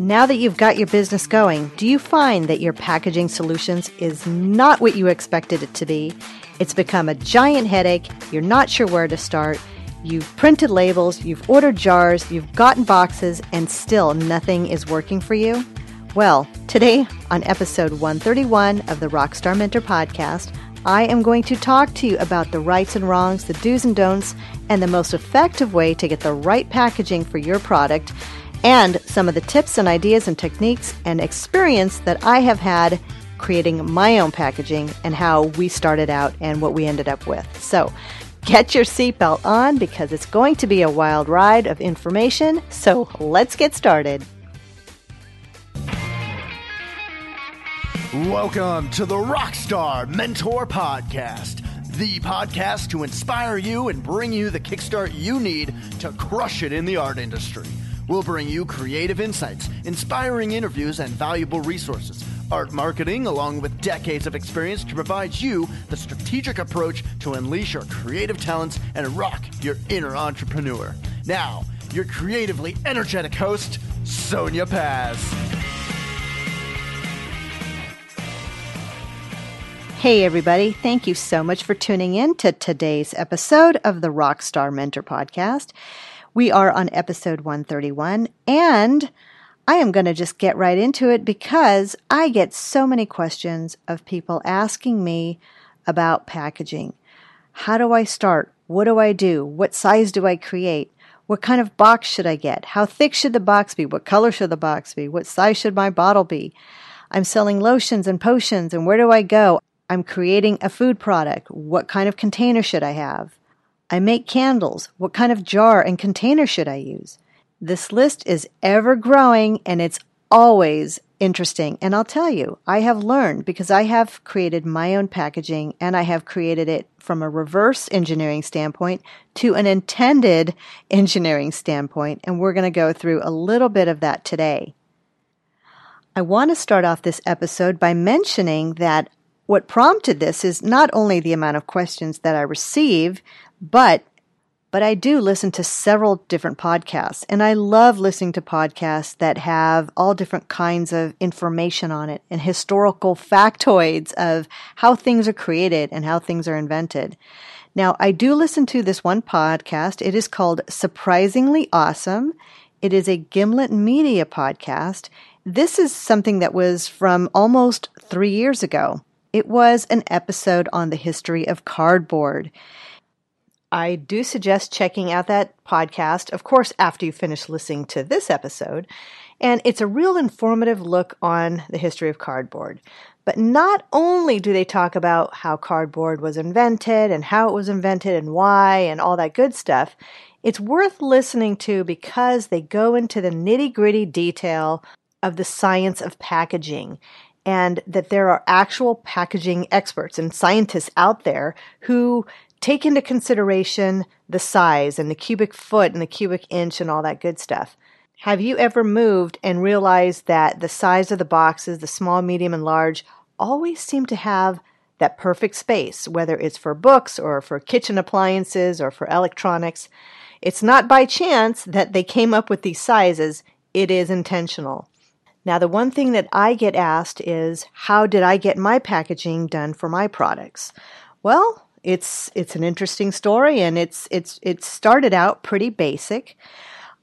Now that you've got your business going, do you find that your packaging solutions is not what you expected it to be? It's become a giant headache, you're not sure where to start, you've printed labels, you've ordered jars, you've gotten boxes, and still nothing is working for you? Well, today on episode 131 of the Rockstar Mentor podcast, I am going to talk to you about the rights and wrongs, the do's and don'ts, and the most effective way to get the right packaging for your product and some of the tips and ideas and techniques and experience that I have had creating my own packaging and how we started out and what we ended up with. So, get your seatbelt on because it's going to be a wild ride of information. So, let's get started. Welcome to the Rockstar Mentor Podcast, the podcast to inspire you and bring you the kickstart you need to crush it in the art industry. We'll bring you creative insights, inspiring interviews, and valuable resources. Art marketing, along with decades of experience to provide you the strategic approach to unleash your creative talents and rock your inner entrepreneur. Now, your creatively energetic host, Sonia Paz. Hey, everybody. Thank you so much for tuning in to today's episode of the Rockstar Mentor Podcast. We are on episode 131, and I am going to just get right into it because I get so many questions of people asking me about packaging. How do I start? What do I do? What size do I create? What kind of box should I get? How thick should the box be? What color should the box be? What size should my bottle be? I'm selling lotions and potions, and where do I go? I'm creating a food product. What kind of container should I have? I make candles. What kind of jar and container should I use? This list is ever growing and it's always interesting. And I'll tell you, I have learned because I have created my own packaging and I have created it from a reverse engineering standpoint to an intended engineering standpoint. And we're going to go through a little bit of that today. I want to start off this episode by mentioning that what prompted this is not only the amount of questions that I receive, but but I do listen to several different podcasts and I love listening to podcasts that have all different kinds of information on it and historical factoids of how things are created and how things are invented. Now, I do listen to this one podcast. It is called Surprisingly Awesome. It is a Gimlet Media podcast. This is something that was from almost three years ago. It was an episode on the history of cardboard. I do suggest checking out that podcast, of course, after you finish listening to this episode. And it's a real informative look on the history of cardboard. But not only do they talk about how cardboard was invented and how it was invented and why and all that good stuff, it's worth listening to because they go into the nitty gritty detail of the science of packaging and that there are actual packaging experts and scientists out there who take into consideration the size and the cubic foot and the cubic inch and all that good stuff. Have you ever moved and realized that the size of the boxes, the small, medium, and large, always seem to have that perfect space, whether it's for books or for kitchen appliances or for electronics? It's not by chance that they came up with these sizes, it is intentional. Now, the one thing that I get asked is, how did I get my packaging done for my products? Well, it's it's an interesting story, and it's it's it started out pretty basic.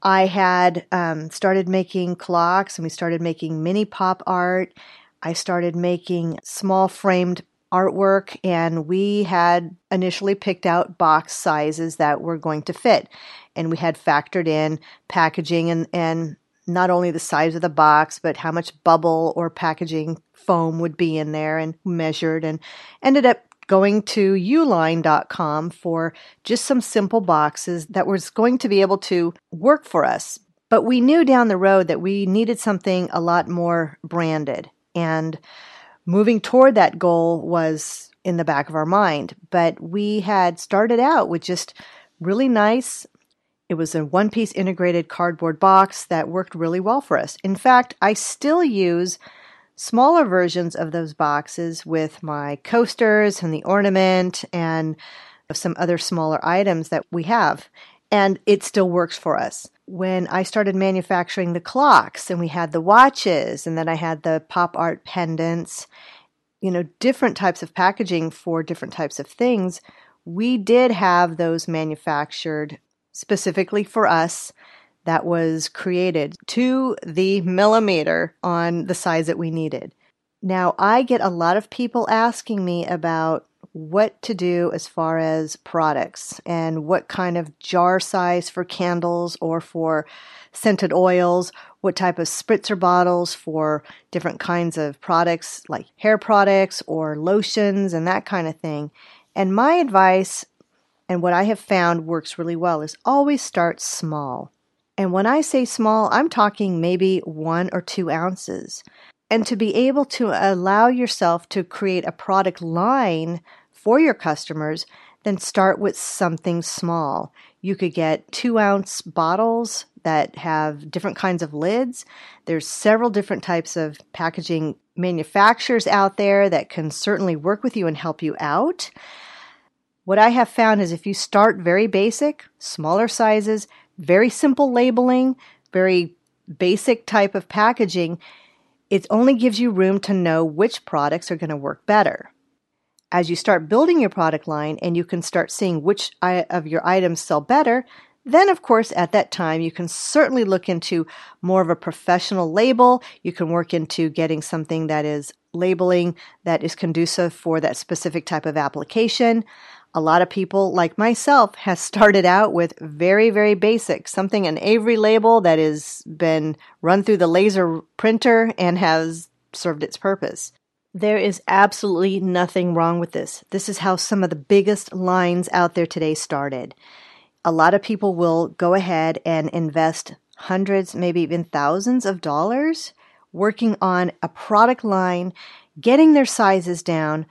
I had um, started making clocks, and we started making mini pop art. I started making small framed artwork, and we had initially picked out box sizes that were going to fit, and we had factored in packaging and and not only the size of the box, but how much bubble or packaging foam would be in there and measured and ended up going to uline.com for just some simple boxes that was going to be able to work for us. But we knew down the road that we needed something a lot more branded. And moving toward that goal was in the back of our mind. But we had started out with just really nice. It was a one piece integrated cardboard box that worked really well for us. In fact, I still use smaller versions of those boxes with my coasters and the ornament and some other smaller items that we have. and it still works for us. When I started manufacturing the clocks and we had the watches and then I had the pop art pendants, you know, different types of packaging for different types of things, we did have those manufactured specifically for us that was created to the millimeter on the size that we needed. Now, I get a lot of people asking me about what to do as far as products and what kind of jar size for candles or for scented oils, what type of spritzer bottles for different kinds of products like hair products or lotions and that kind of thing. And my advice and what I have found works really well is always start small. And when I say small, I'm talking maybe one or two ounces. And to be able to allow yourself to create a product line for your customers, then start with something small. You could get two ounce bottles that have different kinds of lids. There's several different types of packaging manufacturers out there that can certainly work with you and help you out. What I have found is if you start very basic, smaller sizes, very simple labeling, very basic type of packaging, it only gives you room to know which products are going to work better as you start building your product line and you can start seeing which of your items sell better, then of course at that time you can certainly look into more of a professional label. You can work into getting something that is labeling that is conducive for that specific type of application. A lot of people, like myself, has started out with very, very basic, something an Avery label that has been run through the laser printer and has served its purpose. There is absolutely nothing wrong with this. This is how some of the biggest lines out there today started. A lot of people will go ahead and invest hundreds, maybe even thousands of dollars working on a product line, getting their sizes down,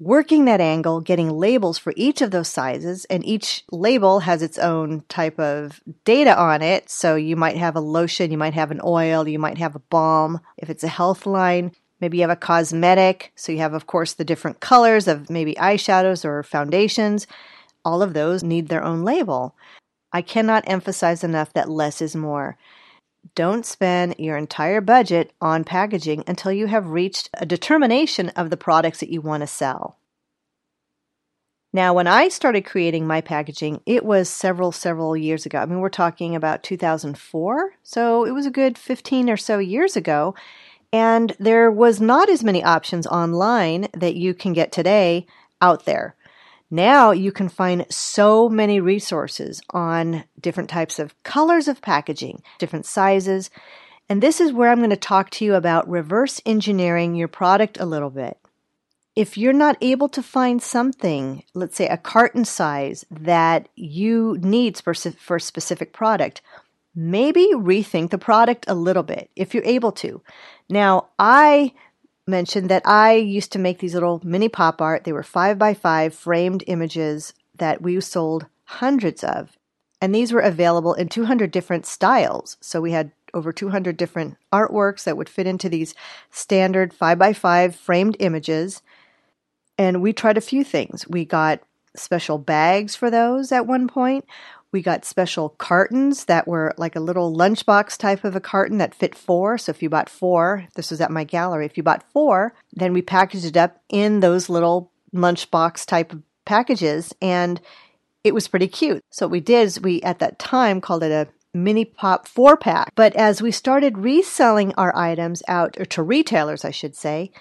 working that angle, getting labels for each of those sizes, and each label has its own type of data on it. So you might have a lotion, you might have an oil, you might have a balm. If it's a health line, Maybe you have a cosmetic, so you have, of course, the different colors of maybe eyeshadows or foundations. All of those need their own label. I cannot emphasize enough that less is more. Don't spend your entire budget on packaging until you have reached a determination of the products that you want to sell. Now, when I started creating my packaging, it was several, several years ago. I mean, we're talking about 2004. So it was a good 15 or so years ago. And there was not as many options online that you can get today out there. Now you can find so many resources on different types of colors of packaging, different sizes. And this is where I'm going to talk to you about reverse engineering your product a little bit. If you're not able to find something, let's say a carton size that you need for, for a specific product, maybe rethink the product a little bit if you're able to. Now, I mentioned that I used to make these little mini pop art. They were five by five framed images that we sold hundreds of. And these were available in 200 different styles. So we had over 200 different artworks that would fit into these standard five by five framed images. And we tried a few things. We got special bags for those at one point. We got special cartons that were like a little lunchbox type of a carton that fit four. So if you bought four, this was at my gallery. If you bought four, then we packaged it up in those little lunchbox type of packages and it was pretty cute. So what we did is we at that time called it a mini pop four pack. But as we started reselling our items out to retailers, I should say,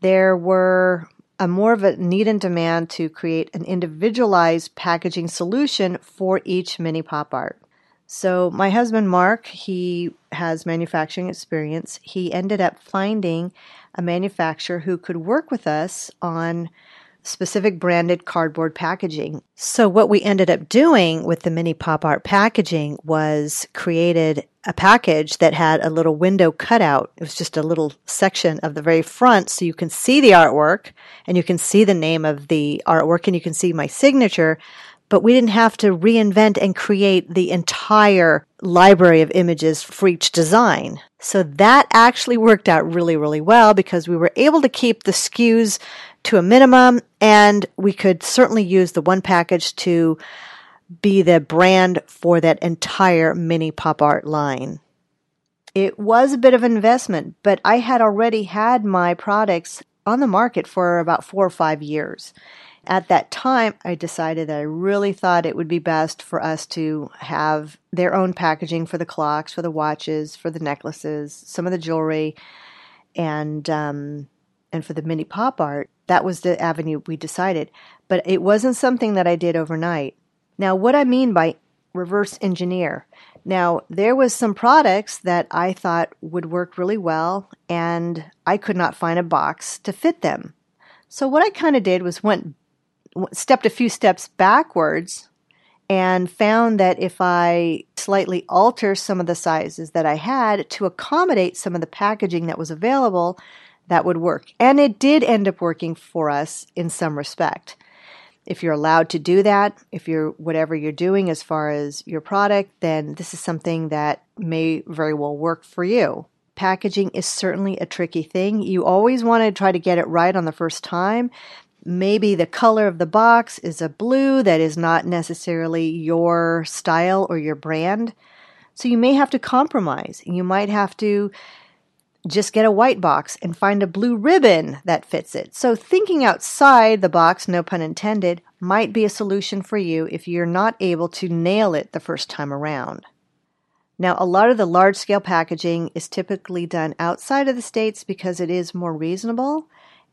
there were a more of a need and demand to create an individualized packaging solution for each mini pop art. So my husband Mark, he has manufacturing experience. He ended up finding a manufacturer who could work with us on specific branded cardboard packaging. So what we ended up doing with the mini pop art packaging was created a package that had a little window cutout. It was just a little section of the very front so you can see the artwork and you can see the name of the artwork and you can see my signature. But we didn't have to reinvent and create the entire library of images for each design. So that actually worked out really, really well because we were able to keep the SKUs to a minimum and we could certainly use the one package to be the brand for that entire mini pop art line. It was a bit of an investment, but I had already had my products on the market for about four or five years. At that time, I decided that I really thought it would be best for us to have their own packaging for the clocks, for the watches, for the necklaces, some of the jewelry, and um, and for the mini pop art. That was the avenue we decided. But it wasn't something that I did overnight. Now, what I mean by reverse engineer. Now, there was some products that I thought would work really well, and I could not find a box to fit them. So what I kind of did was went stepped a few steps backwards and found that if I slightly alter some of the sizes that I had to accommodate some of the packaging that was available, that would work. And it did end up working for us in some respect. If you're allowed to do that, if you're whatever you're doing as far as your product, then this is something that may very well work for you. Packaging is certainly a tricky thing. You always want to try to get it right on the first time maybe the color of the box is a blue that is not necessarily your style or your brand. So you may have to compromise. You might have to just get a white box and find a blue ribbon that fits it. So thinking outside the box, no pun intended, might be a solution for you if you're not able to nail it the first time around. Now, a lot of the large scale packaging is typically done outside of the States because it is more reasonable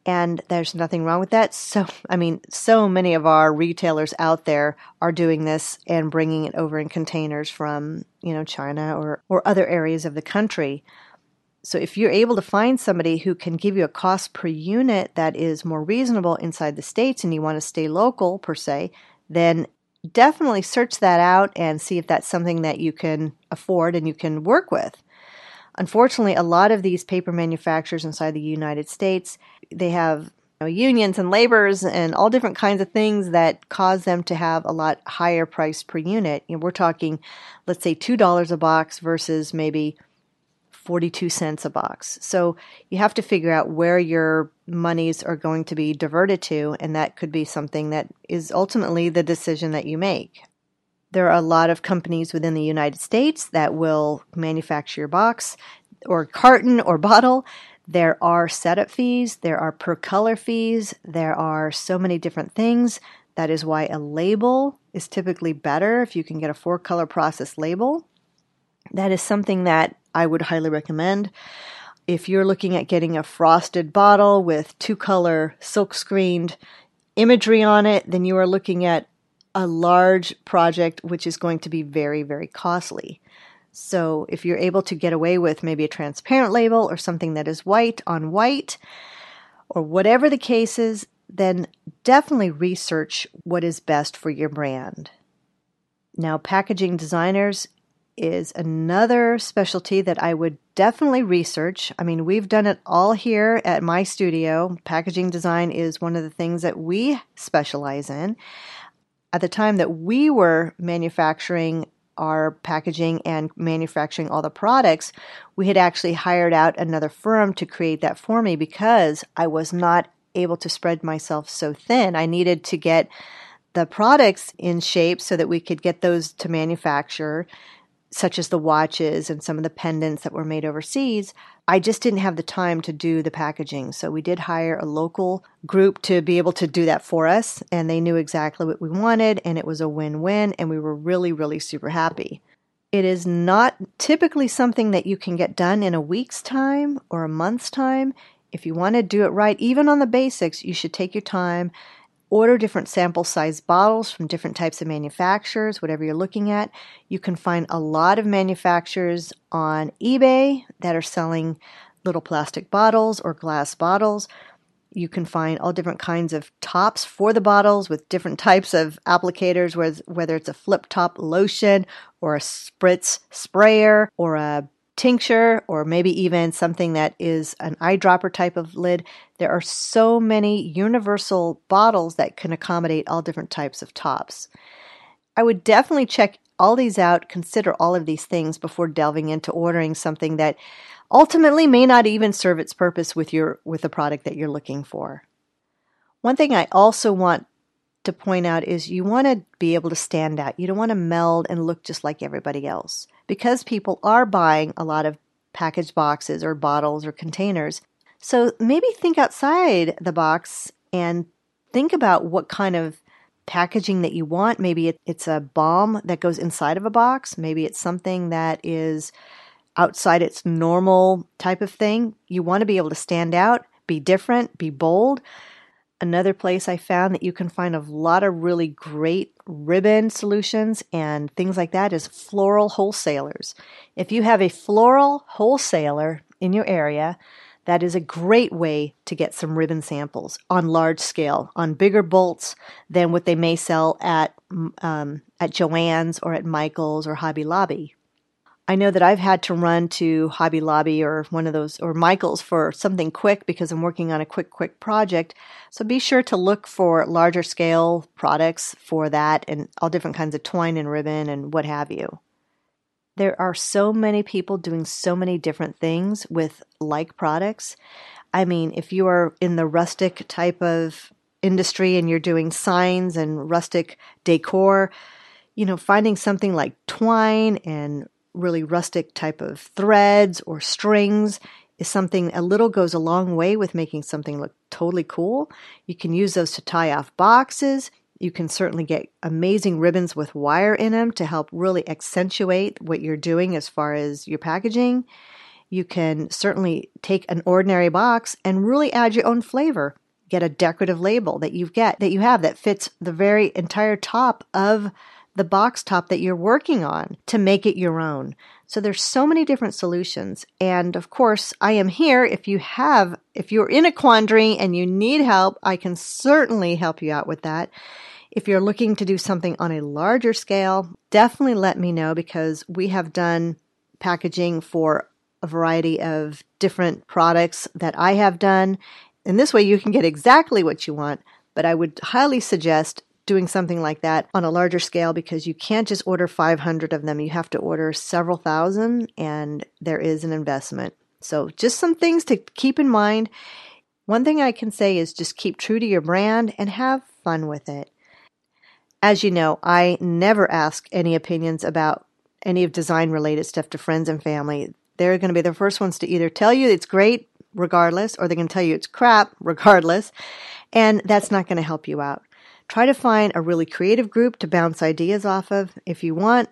and there's nothing wrong with that. So, I mean, so many of our retailers out there are doing this and bringing it over in containers from, you know, China or, or other areas of the country. So, if you're able to find somebody who can give you a cost per unit that is more reasonable inside the States and you want to stay local, per se, then definitely search that out and see if that's something that you can afford and you can work with. Unfortunately, a lot of these paper manufacturers inside the United States, they have you know, unions and laborers and all different kinds of things that cause them to have a lot higher price per unit. You know, we're talking, let's say, $2 a box versus maybe 42 cents a box. So you have to figure out where your monies are going to be diverted to, and that could be something that is ultimately the decision that you make. There are a lot of companies within the United States that will manufacture your box or carton or bottle. There are setup fees, there are per color fees, there are so many different things. That is why a label is typically better if you can get a four color process label. That is something that I would highly recommend. If you're looking at getting a frosted bottle with two color silk screened imagery on it, then you are looking at a large project which is going to be very, very costly. So if you're able to get away with maybe a transparent label or something that is white on white, or whatever the case is, then definitely research what is best for your brand. Now, packaging designers is another specialty that I would definitely research. I mean, we've done it all here at my studio. Packaging design is one of the things that we specialize in at the time that we were manufacturing our packaging and manufacturing all the products, we had actually hired out another firm to create that for me because I was not able to spread myself so thin. I needed to get the products in shape so that we could get those to manufacture such as the watches and some of the pendants that were made overseas, I just didn't have the time to do the packaging. So we did hire a local group to be able to do that for us, and they knew exactly what we wanted, and it was a win win, and we were really, really super happy. It is not typically something that you can get done in a week's time or a month's time. If you want to do it right, even on the basics, you should take your time order different sample size bottles from different types of manufacturers, whatever you're looking at. You can find a lot of manufacturers on eBay that are selling little plastic bottles or glass bottles. You can find all different kinds of tops for the bottles with different types of applicators, whether it's a flip top lotion or a spritz sprayer or a tincture or maybe even something that is an eyedropper type of lid. There are so many universal bottles that can accommodate all different types of tops. I would definitely check all these out, consider all of these things before delving into ordering something that ultimately may not even serve its purpose with your with the product that you're looking for. One thing I also want to point out is you want to be able to stand out. You don't want to meld and look just like everybody else. Because people are buying a lot of packaged boxes or bottles or containers. So maybe think outside the box and think about what kind of packaging that you want. Maybe it's a bomb that goes inside of a box. Maybe it's something that is outside its normal type of thing. You want to be able to stand out, be different, be bold. Another place I found that you can find a lot of really great ribbon solutions and things like that is floral wholesalers. If you have a floral wholesaler in your area, that is a great way to get some ribbon samples on large scale, on bigger bolts than what they may sell at um, at Joann's or at Michael's or Hobby Lobby. I know that I've had to run to Hobby Lobby or one of those or Michael's for something quick because I'm working on a quick, quick project. So be sure to look for larger scale products for that and all different kinds of twine and ribbon and what have you. There are so many people doing so many different things with like products. I mean, if you are in the rustic type of industry and you're doing signs and rustic decor, you know, finding something like twine and really rustic type of threads or strings is something a little goes a long way with making something look totally cool. You can use those to tie off boxes. You can certainly get amazing ribbons with wire in them to help really accentuate what you're doing as far as your packaging. You can certainly take an ordinary box and really add your own flavor. Get a decorative label that you've get that you have that fits the very entire top of the box top that you're working on to make it your own. So there's so many different solutions. And of course, I am here if you have if you're in a quandary and you need help, I can certainly help you out with that. If you're looking to do something on a larger scale, definitely let me know because we have done packaging for a variety of different products that I have done. In this way, you can get exactly what you want, but I would highly suggest doing something like that on a larger scale because you can't just order 500 of them. You have to order several thousand, and there is an investment. So, just some things to keep in mind. One thing I can say is just keep true to your brand and have fun with it. As you know, I never ask any opinions about any of design related stuff to friends and family. They're going to be the first ones to either tell you it's great regardless, or they're going to tell you it's crap regardless. And that's not going to help you out. Try to find a really creative group to bounce ideas off of. If you want,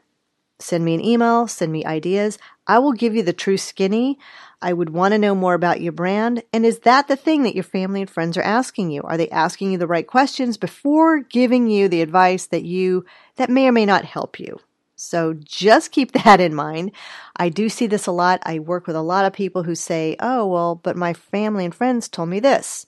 send me an email, send me ideas. I will give you the true skinny. I would want to know more about your brand. And is that the thing that your family and friends are asking you? Are they asking you the right questions before giving you the advice that you, that may or may not help you? So just keep that in mind. I do see this a lot. I work with a lot of people who say, oh, well, but my family and friends told me this.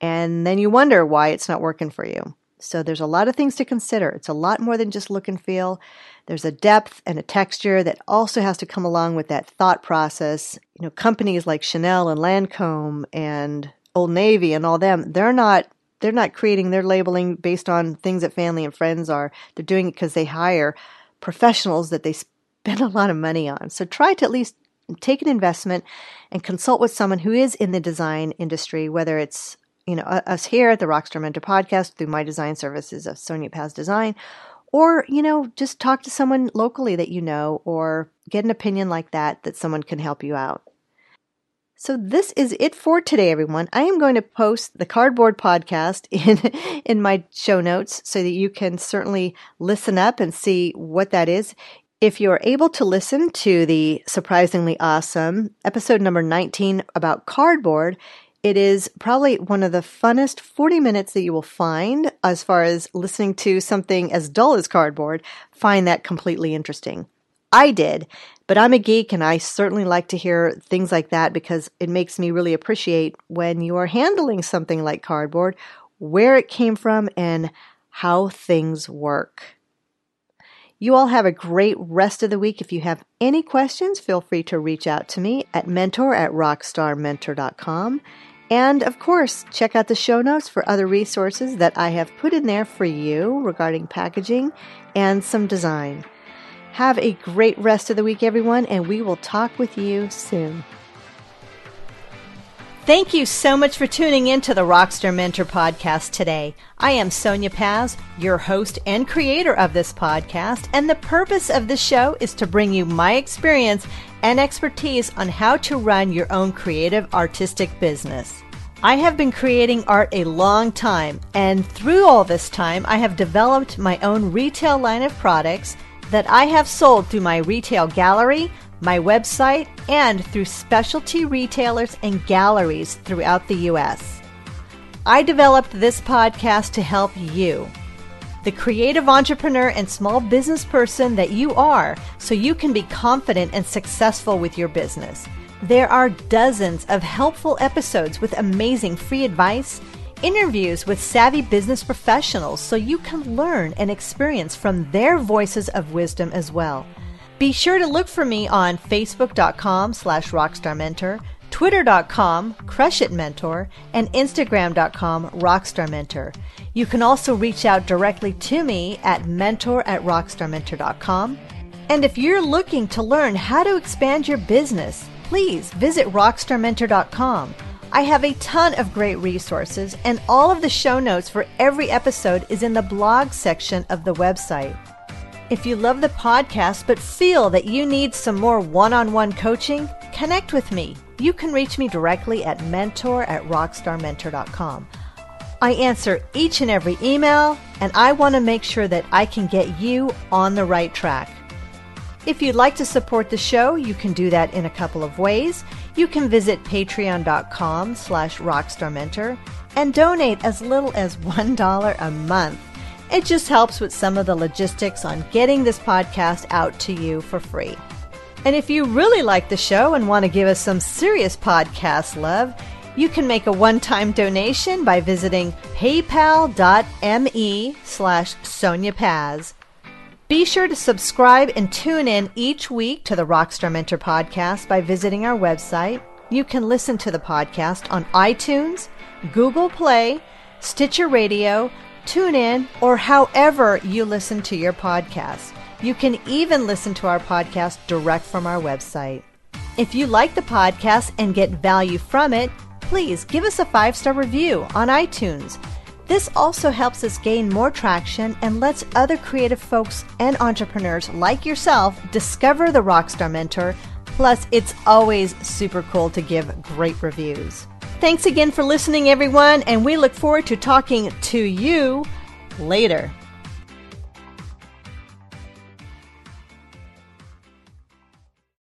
And then you wonder why it's not working for you. So there's a lot of things to consider. It's a lot more than just look and feel. There's a depth and a texture that also has to come along with that thought process. You know, companies like Chanel and Lancome and Old Navy and all them, they're not they're not creating their labeling based on things that family and friends are. They're doing it because they hire professionals that they spend a lot of money on. So try to at least take an investment and consult with someone who is in the design industry, whether it's you know, us here at the Rockstar Mentor podcast through my design services of Sonia Paz Design, or, you know, just talk to someone locally that you know or get an opinion like that that someone can help you out. So this is it for today, everyone. I am going to post the cardboard podcast in in my show notes so that you can certainly listen up and see what that is. If you're able to listen to the surprisingly awesome episode number 19 about cardboard, it is probably one of the funnest 40 minutes that you will find as far as listening to something as dull as cardboard. Find that completely interesting. I did, but I'm a geek and I certainly like to hear things like that because it makes me really appreciate when you are handling something like cardboard, where it came from, and how things work. You all have a great rest of the week. If you have any questions, feel free to reach out to me at mentor at rockstarmentor.com. And of course, check out the show notes for other resources that I have put in there for you regarding packaging and some design. Have a great rest of the week, everyone, and we will talk with you soon. Thank you so much for tuning in to the Rockstar Mentor podcast today. I am Sonia Paz, your host and creator of this podcast, and the purpose of this show is to bring you my experience and expertise on how to run your own creative artistic business. I have been creating art a long time, and through all this time, I have developed my own retail line of products that I have sold through my retail gallery, my website, and through specialty retailers and galleries throughout the U.S. I developed this podcast to help you, the creative entrepreneur and small business person that you are, so you can be confident and successful with your business. There are dozens of helpful episodes with amazing free advice, interviews with savvy business professionals so you can learn and experience from their voices of wisdom as well. Be sure to look for me on facebook.com slash rockstarmentor, twitter.com crushitmentor, and instagram.com rockstarmentor. You can also reach out directly to me at mentor at rockstarmentor.com. And if you're looking to learn how to expand your business, please visit rockstarmentor.com. I have a ton of great resources, and all of the show notes for every episode is in the blog section of the website. If you love the podcast but feel that you need some more one on one coaching, connect with me. You can reach me directly at mentor at rockstarmentor.com. I answer each and every email, and I want to make sure that I can get you on the right track. If you'd like to support the show, you can do that in a couple of ways. You can visit patreon.com slash rockstarmentor and donate as little as $1 a month. It just helps with some of the logistics on getting this podcast out to you for free. And if you really like the show and want to give us some serious podcast love, you can make a one-time donation by visiting paypal.me slash Sonia Paz. Be sure to subscribe and tune in each week to the Rockstar Mentor podcast by visiting our website. You can listen to the podcast on iTunes, Google Play, Stitcher Radio, TuneIn, or however you listen to your podcast. You can even listen to our podcast direct from our website. If you like the podcast and get value from it, please give us a five star review on iTunes. This also helps us gain more traction and lets other creative folks and entrepreneurs like yourself discover the Rockstar Mentor. Plus, it's always super cool to give great reviews. Thanks again for listening, everyone, and we look forward to talking to you later.